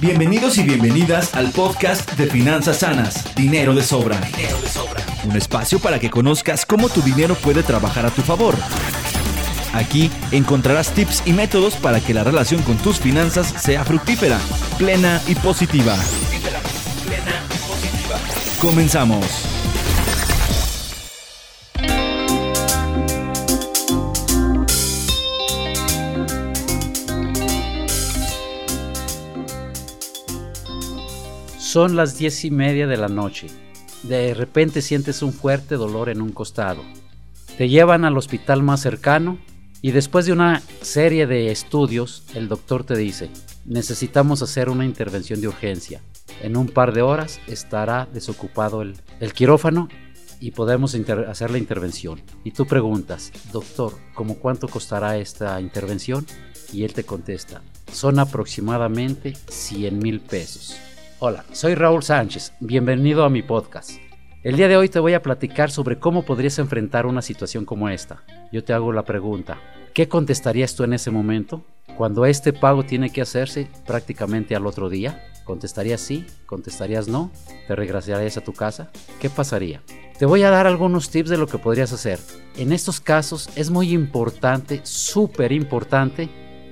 Bienvenidos y bienvenidas al podcast de Finanzas Sanas, Dinero de Sobra. Dinero de Sobra. Un espacio para que conozcas cómo tu dinero puede trabajar a tu favor. Aquí encontrarás tips y métodos para que la relación con tus finanzas sea fructífera, plena y positiva. plena y positiva. Comenzamos. Son las diez y media de la noche. De repente sientes un fuerte dolor en un costado. Te llevan al hospital más cercano y después de una serie de estudios, el doctor te dice, necesitamos hacer una intervención de urgencia. En un par de horas estará desocupado el, quirófano y podemos hacer la intervención. Y tú preguntas, doctor, ¿cómo cuánto costará esta intervención? Y él te contesta, son aproximadamente 100 mil pesos. Hola, soy Raúl Sánchez, bienvenido a mi podcast. El día de hoy te voy a platicar sobre cómo podrías enfrentar una situación como esta. Yo te hago la pregunta, ¿qué contestarías tú en ese momento? Cuando este pago tiene que hacerse prácticamente al otro día, ¿contestarías sí? ¿Contestarías no? ¿Te regresarías a tu casa? ¿Qué pasaría? Te voy a dar algunos tips de lo que podrías hacer. En estos casos es muy importante, súper importante,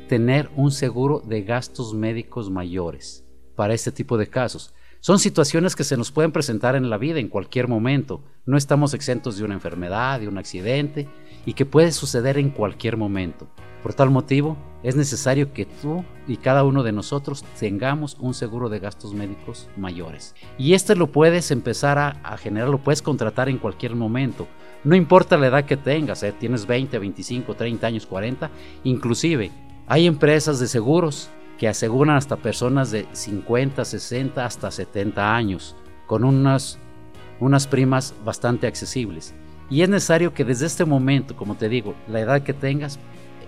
tener un seguro de gastos médicos mayores para este tipo de casos. Son situaciones que se nos pueden presentar en la vida en cualquier momento. No estamos exentos de una enfermedad, de un accidente y que puede suceder en cualquier momento. Por tal motivo, es necesario que tú y cada uno de nosotros tengamos un seguro de gastos médicos mayores. Y este lo puedes empezar a, generar, lo puedes contratar en cualquier momento. No importa la edad que tengas, ¿eh? tienes 20, 25, 30 años, 40, inclusive hay empresas de seguros que aseguran hasta personas de 50, 60, hasta 70 años, con unas, unas primas bastante accesibles. Y es necesario que desde este momento, como te digo, la edad que tengas,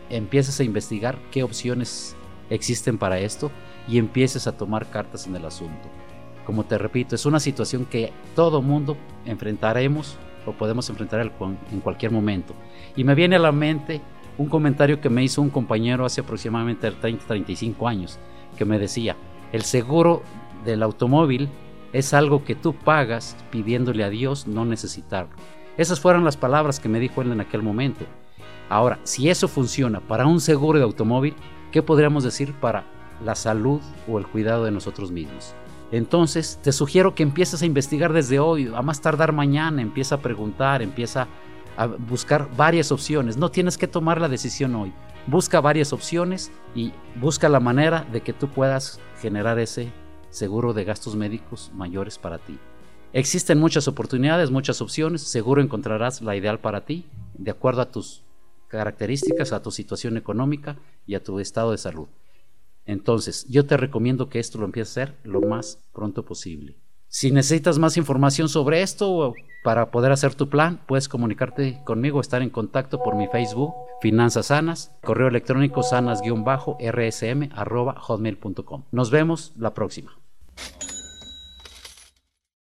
empieces a investigar qué opciones existen para esto y empieces a tomar cartas en el asunto. Como te repito, es una situación que todo mundo enfrentaremos o podemos enfrentar en cualquier momento. Y me viene a la mente un comentario que me hizo un compañero hace aproximadamente 30, 35 años, que me decía, el seguro del automóvil es algo que tú pagas pidiéndole a Dios no necesitarlo. Esas fueron las palabras que me dijo él en aquel momento. Ahora, si eso funciona para un seguro de automóvil, ¿qué podríamos decir para la salud o el cuidado de nosotros mismos? Entonces, te sugiero que empieces a investigar desde hoy, a más tardar mañana, empieza a preguntar, empieza a buscar varias opciones. No tienes que tomar la decisión hoy. Busca varias opciones y busca la manera de que tú puedas generar ese seguro de gastos médicos mayores para ti. Existen muchas oportunidades, muchas opciones. Seguro encontrarás la ideal para ti de acuerdo a tus características, a tu situación económica y a tu estado de salud. Entonces, yo te recomiendo que esto lo empieces a hacer lo más pronto posible. Si necesitas más información sobre esto para poder hacer tu plan, puedes comunicarte conmigo, estar en contacto por mi Facebook, Finanzas Sanas, correo electrónico sanas-rsm Nos vemos la próxima.